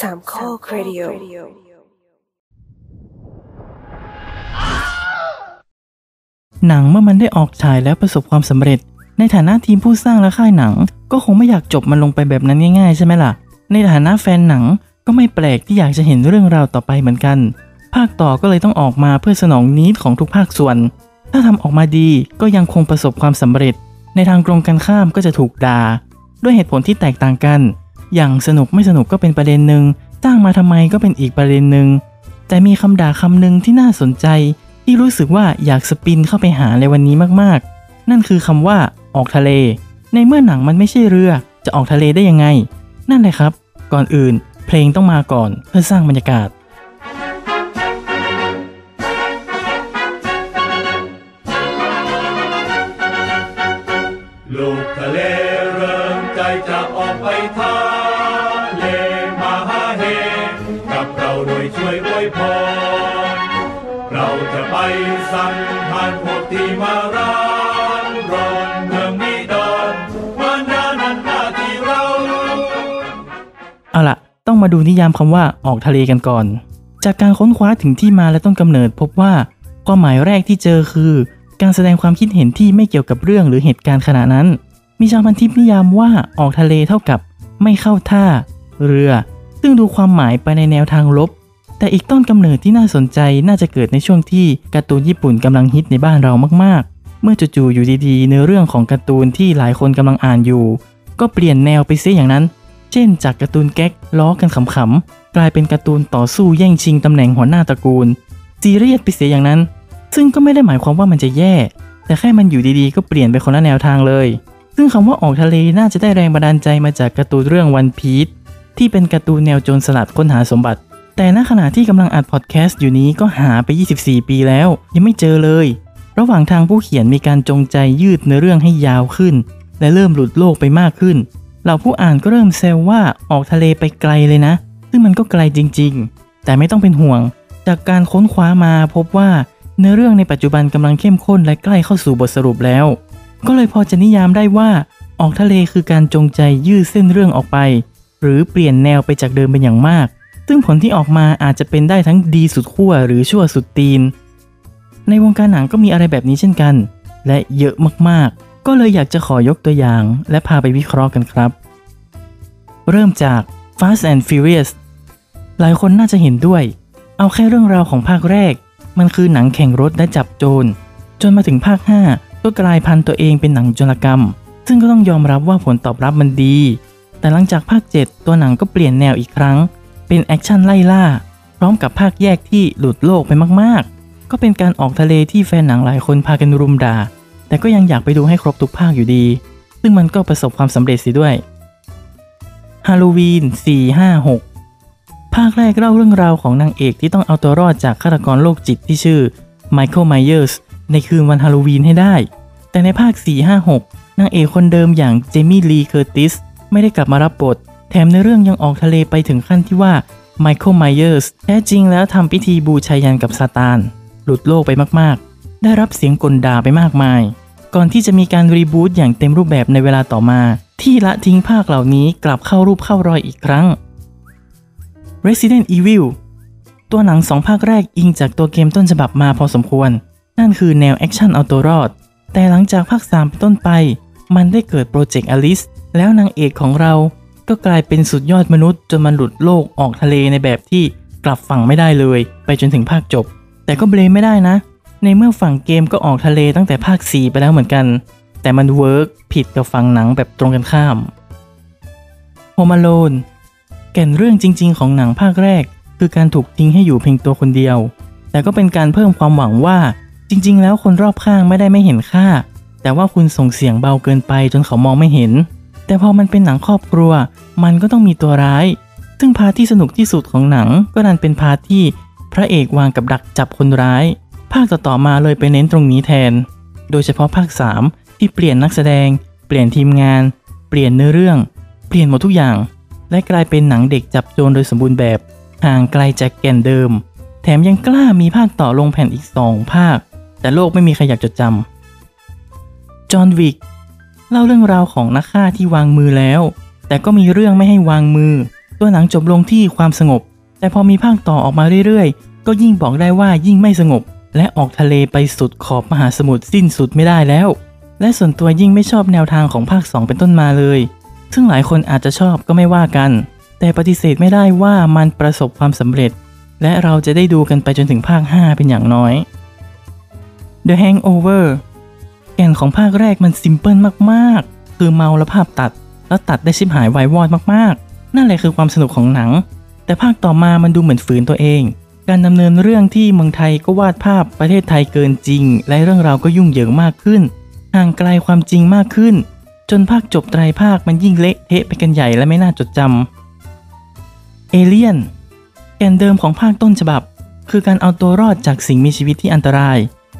สามข้อครดิโอหนังเมื่อมันได้ออกฉายแล้วประสบความสำเร็จ ในฐานะทีมผู้สร้างและค่ายหนัง ก็คงไม่อยากจบมันลงไปแบบนั้นง่าย ๆ ใช่ไหมล่ะ ในฐานะแฟนหนังก็ไม่แปลกที่อยากจะเห็นเรื่องราวต่อไปเหมือนกัน ภาคต่อก็เลยต้องออกมาเพื่อสนองนิดของทุกภาคส่วน ถ้าทำออกมาดีก็ยังคงประสบความสำเร็จ ในทางตรงกันข้ามก็จะถูกด่าด้วยเหตุผลที่แตกต่างกัน อย่างสนุกไม่สนุกก็เป็นประเด็นหนึ่งสร้างมาทำไมก็เป็นอีกประเด็นหนึ่งแต่มีคำด่าคำหนึ่งที่น่าสนใจ ที่รู้สึกว่าอยากสปินเข้าไปหาในวันนี้มากๆ นั่นคือคำว่าออกทะเล ในเมื่อหนังมันไม่ใช่เรือ จะออกทะเลได้ยังไง นั่นเลยครับ ก่อนอื่น เพลงต้องมาก่อนเพื่อสร้างบรรยากาศ วยอวยพร เราจะไปสั่งทานพวกที่มาร้านรอนเมืองมิดอนมันานันหน้าที่เราเอาล่ะ ต้องมาดูนิยามคำว่าออกทะเลกันก่อน จากการค้นคว้าถึงที่มาและต้นกำเนิดพบว่า ความหมายแรกที่เจอคือ การแสดงความคิดเห็นที่ไม่เกี่ยวกับเรื่องหรือเหตุการณ์ขณะนั้น มีชาวพันทิปนิยามว่าออกทะเลเท่ากับ ไม่เข้าท่า เรือ ซึ่งดูความหมายไปในแนวทางลบ แต่อีกต้นกำเนิดที่น่าสนใจน่าจะเกิดในช่วงที่การ์ตูนญี่ปุ่นกำลังฮิตในบ้านเรามากๆ เมื่อจู่ๆอยู่ดีๆในเรื่องของการ์ตูนที่หลายคนกำลังอ่านอยู่ ก็เปลี่ยนแนวไปเสียอย่างนั้น เช่น จากการ์ตูนแก๊กล้อกันขำๆกลายเป็นการ์ตูนต่อสู้แย่งชิงตำแหน่งหัวหน้าตระกูลซีเรียสไปเสียอย่างนั้น ซึ่งก็ไม่ได้หมายความว่ามันจะแย่ แต่แค่มันอยู่ดีๆ ก็เปลี่ยนไปคนละแนวทางเลย ซึ่งคำว่าออกทะเลน่าจะได้แรงบันดาลใจมาจากการ์ตูนเรื่องวันพีชที่เป็นการ์ตูนแนวโจรสลัดค้นหาสมบัติ แต่ณขณะที่กำลังอัดพอดแคสต์อยู่นี้ก็หาไป 24 ปีแล้ว ยังไม่เจอเลย ระหว่างทางผู้เขียนมีการจงใจยืดเนื้อเรื่องให้ยาวขึ้น และเริ่มหลุดโลกไปมากขึ้นเหล่าผู้อ่านก็เริ่มแซวว่าออกทะเลไปไกลเลยนะ ซึ่งมันก็ไกลจริง ๆ แต่ไม่ต้องเป็นห่วง จากการค้นคว้ามาพบว่าเนื้อเรื่องในปัจจุบันกำลังเข้มข้นและใกล้เข้าสู่บทสรุปแล้ว ก็เลยพอจะนิยามได้ว่า ออกทะเลคือการจงใจยืดเส้นเรื่องออกไป หรือเปลี่ยนแนวไปจากเดิมเป็นอย่างมาก ซึ่งผลที่ออกมาอาจจะเป็นได้ทั้งดีสุดขั้วหรือชั่วสุดตีน ในวงการหนังก็มีอะไรแบบนี้เช่นกัน และเยอะมากๆ ก็เลยอยากจะขอยกตัวอย่าง และพาไปวิเคราะห์กันครับ เริ่มจาก Fast and Furious หลายคนน่าจะเห็นด้วย เอาแค่เรื่องราวของภาคแรก มันคือหนังแข่งรถและจับโจร จนมาถึงภาค 5 ก็กลายพันธุ์ตัวเองเป็นหนังโจรกรรม ซึ่งก็ต้องยอมรับว่าผลตอบรับมันดี แต่หลังจากภาค 7 ตัวหนังก็เปลี่ยนแนวอีกครั้ง เป็นแอคชั่นไล่ล่า พร้อมกับภาคแยกที่หลุดโลกไปมากๆ ก็เป็นการออกทะเลที่แฟนหนังหลายคนพากันรุมด่า แต่ก็ยังอยากไปดูให้ครบทุกภาคอยู่ดี ซึ่งมันก็ประสบความสำเร็จสิด้วยฮาโลวีน456 ภาคแรกเล่าเรื่องราวของนางเอกที่ต้องเอาตัวรอดจากฆาตกรโรคจิตที่ชื่อไมเคิลไมเยอร์สในคืนวันฮาโลวีนให้ได้ แต่ในภาค 456 นางเอกคนเดิมอย่างเจมี่ลีเคอร์ติสไม่ได้กลับมารับบท แถมในเรื่องยังออกทะเลไปถึงขั้นที่ว่าไมเคิลไมเยอร์สแท้จริงแล้วทำพิธีบูชายัญกับซาตาน หลุดโลกไปมากๆ ได้รับเสียงก่นด่าไปมากมาย ก่อนที่จะมีการ reboot อย่างเต็มรูปแบบในเวลาต่อมา ที่ละทิ้งภาคเหล่านี้กลับเข้ารูปเข้ารอยอีกครั้ง Resident Evil ตัวหนังสองภาคแรกอิงจากตัวเกมต้นฉบับมาพอสมควร นั่นคือแนวแอคชั่นเอาตัวรอด แต่หลังจากภาค3เป็นต้นไป มันได้เกิด Project Alice แล้วนางเอกของเรา ก็กลายเป็นสุดยอดมนุษย์จนมันหลุดโลกออกทะเลในแบบที่กลับฝั่งไม่ได้เลย ไปจนถึงภาคจบ แต่ก็ blame ไม่ได้นะ ในเมื่อฝั่งเกมก็ออกทะเลตั้งแต่ภาค 4 ไปแล้วเหมือนกัน แต่มัน work ผิดกับฝั่งหนังแบบตรงกันข้าม Home Alone แก่นเรื่องจริง ๆ ของหนังภาคแรก คือการถูกทิ้งให้อยู่เพียงตัวคนเดียว แต่ก็เป็นการเพิ่มความหวังว่าจริง ๆ แล้วคนรอบข้างไม่ได้ไม่เห็นค่า แต่ว่าคุณส่งเสียงเบาเกินไปจนเขามองไม่เห็น แต่พอมันเป็นหนังครอบครัว มันก็ต้องมีตัวร้าย ซึ่งพาที่สนุกที่สุดของหนังก็ดันเป็น part ที่พระเอกวางกับดักจับคนร้าย ภาคต่อๆมาเลยไปเน้นตรงนี้แทน โดยเฉพาะภาค 3 ที่เปลี่ยนนักแสดง เปลี่ยนทีมงาน เปลี่ยนเนื้อเรื่อง เปลี่ยนหมดทุกอย่าง และกลายเป็นหนังเด็กจับโจรโดยสมบูรณ์แบบห่างไกลจากแก่นเดิม แถมยังกล้ามีภาคต่อลงแผ่นอีกสองภาค แต่โลกไม่มีใครอยากจดจำจอห์นวิก เล่าเรื่องราวของนักฆ่าที่วางมือแล้ว แต่ก็มีเรื่องไม่ให้วางมือ ตัวหนังจบลงที่ความสงบ แต่พอมีภาคต่อออกมาเรื่อยๆ ก็ยิ่งบอกได้ว่ายิ่งไม่สงบ และออกทะเลไปสุดขอบมหาสมุทรสิ้นสุดไม่ได้แล้ว และส่วนตัวยิ่งไม่ชอบแนวทางของภาค 2 เป็นต้นมาเลย ซึ่งหลายคนอาจจะชอบก็ไม่ว่ากัน แต่ปฏิเสธไม่ได้ว่ามันประสบความสำเร็จ และเราจะได้ดูกันไปจนถึงภาค 5 เป็นอย่างน้อย The Hangover แก่นของภาคแรกมันซิมเพิลมากๆ คือเมาแล้วภาพตัด แล้วตัดได้ชิบหายไวายวอดมากๆ นั่นแหละคือความสนุกของหนัง แต่ภาคต่อมามันดูเหมือนฝืนตัวเอง การดำเนินเรื่องที่เมืองไทยก็วาดภาพประเทศไทยเกินจริง และเรื่องราวก็ยุ่งเหยิงมากขึ้น ห่างไกลความจริงมากขึ้น จนภาคจบไตรภาคมันยิ่งเละเทะไปกันใหญ่และไม่น่าจดจำเอเลียนแก่นเดิมของภาคต้นฉบับ คือการเอาตัวรอดจากสิ่งมีชีวิตที่อันตราย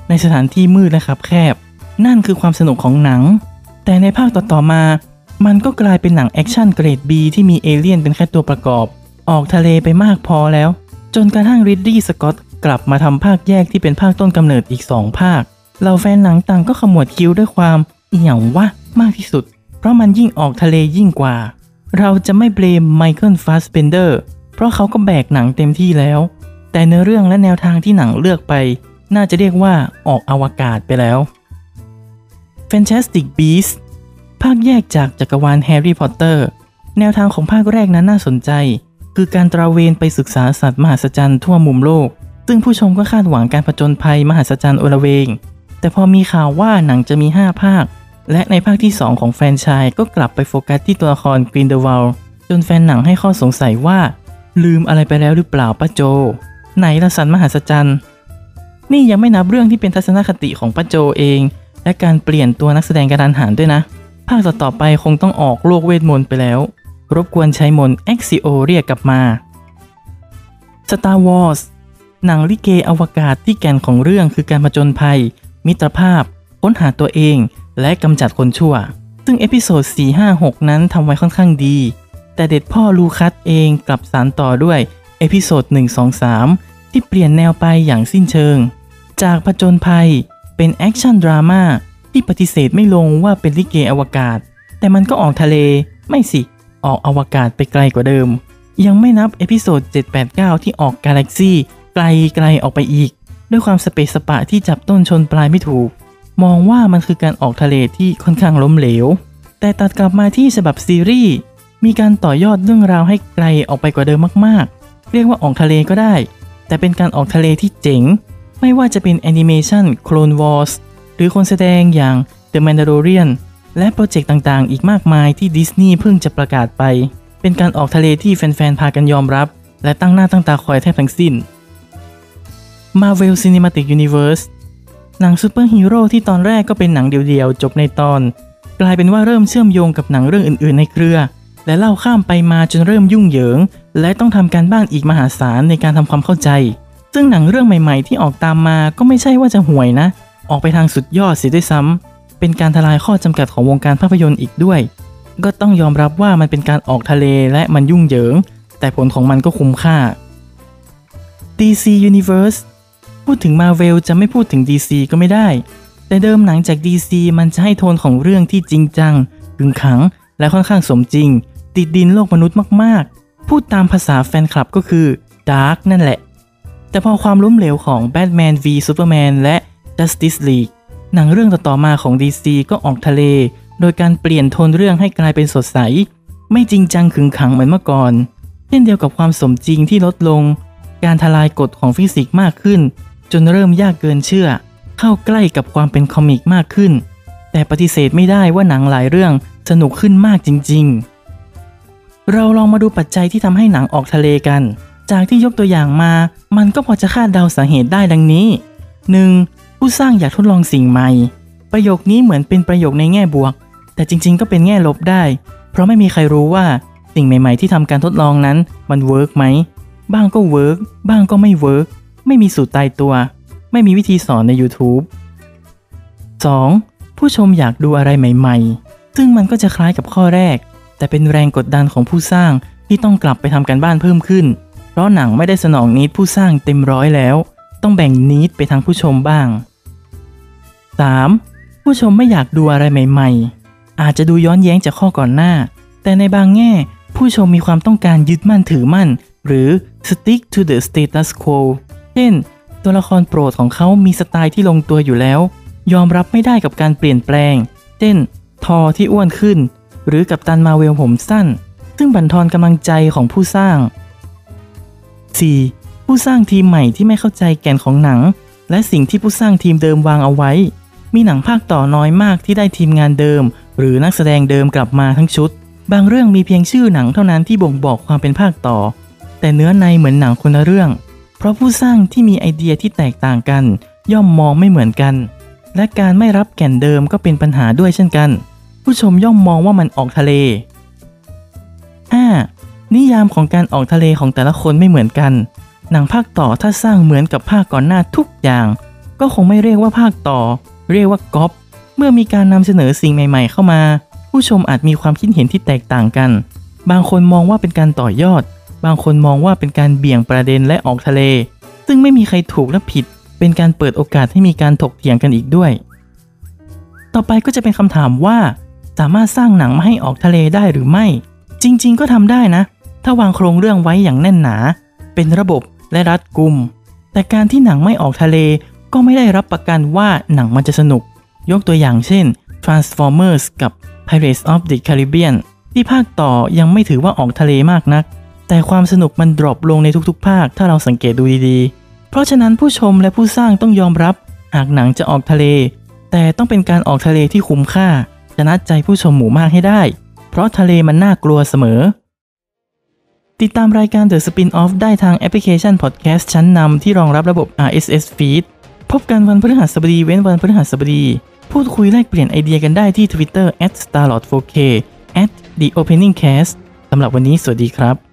ในสถานที่มืดและคับแคบ นั่นคือความสนุกของหนัง แต่ในภาคต่อๆมา มันก็กลายเป็นหนังแอคชั่นเกรด B ที่มีเอเลี่ยนเป็นแค่ตัวประกอบ ออกทะเลไปมากพอแล้ว จนกระทั่งริดลีย์สก็อตต์กลับมาทำภาคแยกที่เป็นภาคต้นกำเนิดอีก2ภาค เหล่าแฟนหนังต่างก็ขมวดคิ้วด้วยความอิหยังวะมากที่สุด เพราะมันยิ่งออกทะเลยิ่งกว่า เราจะไม่ blame ไมเคิลฟาสเปนเดอร์เพราะเขาก็แบกหนังเต็มที่แล้ว แต่เนื้อเรื่องและแนวทางที่หนังเลือกไป น่าจะเรียกว่าออกอวกาศไปแล้ว Fantastic Beasts ภาคแยกจากจักรวาลแฮร์รี่พอตเตอร์ แนวทางของภาคแรกนั้นน่าสนใจ คือการตระเวนไปศึกษาสัตว์มหัศจรรย์ทั่วมุมโลก ซึ่งผู้ชมก็คาดหวังการผจญภัยมหัศจรรย์โอละเวง แต่พอมีข่าวว่าหนังจะมี 5 ภาค และในภาคที่ 2 ของแฟรนไชส์ก็กลับไปโฟกัสที่ตัวละครกรินเดลวัลด์จนแฟนหนังให้ข้อสงสัยว่า ลืมอะไรไปแล้วหรือเปล่าป้าโจ ไหนละสัตว์มหัศจรรย์ นี่ยังไม่นับเรื่องที่เป็นทัศนคติของป้าโจเอง และการเปลี่ยนตัวนักแสดงกระทันหันด้วยนะ ภาคต่อๆไปคงต้องออกโลกเวทมนต์ไปแล้ว รบกวนใช้มนต์ Accio เรียกกลับมา Star Wars หนังลิเกอวกาศที่แก่นของเรื่องคือการผจญภัย มิตรภาพ ค้นหาตัวเอง และกำจัดคนชั่ว ซึ่ง episode 456 นั้นทำไว้ค่อนข้างดี แต่เสด็จพ่อลูคัสเองกลับสานต่อด้วย episode 123 ที่เปลี่ยนแนวไปอย่างสิ้นเชิง จากผจญภัย เป็น action drama ที่ปฏิเสธไม่ลงว่าเป็นลิเกอวกาศ แต่มันก็ออกทะเลไม่สิ ออกอวกาศไปไกลกว่าเดิม ยังไม่นับ episode 789 ที่ออกกาแล็กซี่ไกลไกลออกไปอีก ด้วยความสะเปะสะปะที่จับต้นชนปลายไม่ถูก มองว่ามันคือการออกทะเลที่ค่อนข้างล้มเหลว แต่ตัดกลับมาที่ฉบับซีรีส์มีการต่อยอดเรื่องราวให้ไกลออกไปกว่าเดิมมากๆ เรียกว่าออกทะเลก็ได้ แต่เป็นการออกทะเลที่เจ๋ง ไม่ว่าจะเป็นแอนิเมชัน Clone Wars หรือคนแสดงอย่าง The Mandalorian และโปรเจกต์ต่างๆ อีกมากมายที่ดิสนีย์เพิ่งจะประกาศไป เป็นการออกทะเลที่แฟนๆ พากันยอมรับ และตั้งหน้าตั้งตาคอยแทบทั้งสิ้น Marvel Cinematic Universe หนังซูเปอร์ฮีโร่ที่ตอนแรกก็เป็นหนังเดี่ยวๆ จบในตอน กลายเป็นว่าเริ่มเชื่อมโยงกับหนังเรื่องอื่นๆ ในเครือ และเล่าข้ามไปมาจนเริ่มยุ่งเหยิง และต้องทำการบ้านอีกมหาศาลในการทำความเข้าใจ ซึ่งหนังเรื่องใหม่ ๆ ที่ออกตามมาก็ไม่ใช่ว่าจะห่วยนะ ออกไปทางสุดยอดเสียด้วยซ้ำเป็นการทลายข้อจำกัดของวงการภาพยนตร์อีกด้วย ก็ต้องยอมรับว่ามันเป็นการออกทะเลและมันยุ่งเหยิง แต่ผลของมันก็คุ้มค่า DC Universe พูดถึง Marvel จะไม่พูดถึง DC ก็ไม่ได้ แต่เดิมหนังจาก DC มันจะให้โทนของเรื่องที่จริงจังกึงขัง และค่อนข้างสมจริง ติดดินโลกมนุษย์มากๆ พูดตามภาษาแฟนคลับก็คือ Dark นั่นแหละ แต่พอความล้มเหลวของ Batman v Superman และ Justice League หนังเรื่องต่อๆมาของ DC ก็ออกทะเล โดยการเปลี่ยนโทนเรื่องให้กลายเป็นสดใส ไม่จริงจังขึงขังเหมือนเมื่อก่อน เช่นเดียวกับความสมจริงที่ลดลง การทลายกฎของฟิสิกส์มากขึ้น จนเริ่มยากเกินเชื่อ เข้าใกล้กับความเป็นคอมิกมากขึ้น แต่ปฏิเสธไม่ได้ว่าหนังหลายเรื่องสนุกขึ้นมากจริง ๆ เราลองมาดูปัจจัยที่ทำให้หนังออกทะเลกัน จากที่ยกตัวอย่างมา มันก็พอจะคาดเดาสาเหตุได้ดังนี้ 1. ผู้สร้างอยากทดลองสิ่งใหม่ ประโยคนี้เหมือนเป็นประโยคในแง่บวก แต่จริง ๆ ก็เป็นแง่ลบได้ เพราะไม่มีใครรู้ว่าสิ่งใหม่ ๆ ที่ทำการทดลองนั้น มัน work ไหม บ้างก็ work บ้างก็ไม่ work ไม่มีสูตรตายตัว ไม่มีวิธีสอนใน YouTube 2. ผู้ชมอยากดูอะไรใหม่ ๆ ซึ่งมันก็จะคล้ายกับข้อแรก แต่เป็นแรงกดดันของผู้สร้างที่ต้องกลับไปทำการบ้านเพิ่มขึ้น เพราะหนังไม่ได้สนอง need ผู้สร้างเต็มร้อยแล้ว ต้องแบ่งนิดไปทางผู้ชมบ้าง 3. ผู้ชมไม่อยากดูอะไรใหม่ ๆ อาจจะดูย้อนแย้งจากข้อก่อนหน้า แต่ในบางแง่ผผู้ชมมีความต้องการยึดมั่นถือมั่น หรือ stick to the status quo เช่น ตัวละครโปรดของเขามีสไตล์ที่ลงตัวอยู่แล้ว ยอมรับไม่ได้กับการเปลี่ยนแปลง เช่น ทอที่อ้วนขึ้น หรือกับตันมาเวลผมสั้น ซึ่งบั่นทอนกำลังใจของผู้สร้าง 4. ผู้สร้างทีมใหม่ที่ไม่เข้าใจแก่นของหนัง และสิ่งที่ผู้สร้างทีมเดิมวางเอาไว้ มีหนังภาคต่อน้อยมากที่ได้ทีมงานเดิม หรือนักแสดงเดิมกลับมาทั้งชุด บางเรื่องมีเพียงชื่อหนังเท่านั้นที่บ่งบอกความเป็นภาคต่อ แต่เนื้อในเหมือนหนังคนละเรื่อง เพราะผู้สร้างที่มีไอเดียที่แตกต่างกัน ย่อมมองไม่เหมือนกัน และการไม่รับแก่นเดิมก็เป็นปัญหาด้วยเช่นกัน ผู้ชมย่อมมองว่ามันออกทะเล 5. นิยามของการออกทะเลของแต่ละคนไม่เหมือนกัน หนังภาคต่อถ้าสร้างเหมือนกับภาคก่อนหน้าทุกอย่าง ก็คงไม่เรียกว่าภาคต่อ เรียกว่าก๊อปเมื่อมีการนำเสนอสิ่งใหม่ ๆ เข้ามา ผู้ชมอาจมีความคิดเห็นที่แตกต่างกัน บางคนมองว่าเป็นการต่อยอด บางคนมองว่าเป็นการเบี่ยงประเด็นและออกทะเล ซึ่งไม่มีใครถูกและผิด เป็นการเปิดโอกาสให้มีการถกเถียงกันอีกด้วย ต่อไปก็จะเป็นคำถามว่า สามารถสร้างหนังมาให้ออกทะเลได้หรือไม่ จริง ๆ ก็ทำได้นะ ถ้าวางโครงเรื่องไว้อย่างแน่นหนา เป็นระบบและรัดกุม แต่การที่หนังไม่ออกทะเลก็ไม่ได้รับประกันว่าหนังมันจะสนุก ยกตัวอย่างเช่น Transformers กับ Pirates of the Caribbean ที่ภาคต่อยังไม่ถือว่าออกทะเลมากนัก แต่ความสนุกมันดรอปลงในทุกๆ ภาคถ้าเราสังเกตดูดีๆ เพราะฉะนั้นผู้ชมและผู้สร้างต้องยอมรับ หากหนังจะออกทะเล แต่ต้องเป็นการออกทะเลที่คุ้มค่าชนะใจผู้ชมหมู่มากให้ได้ เพราะทะเลมันน่ากลัวเสมอ ติดตามรายการ The Spin-off ได้ทางแอปพลิเคชัน Podcast ชั้นนำที่รองรับระบบ RSS Feed พบกันวันพฤหัสบดีเว้นวันพฤหัสบดี พูดคุยแลกเปลี่ยนไอเดียกันได้ที่ Twitter @starlord4k @theopeningcast สำหรับวันนี้สวัสดีครับ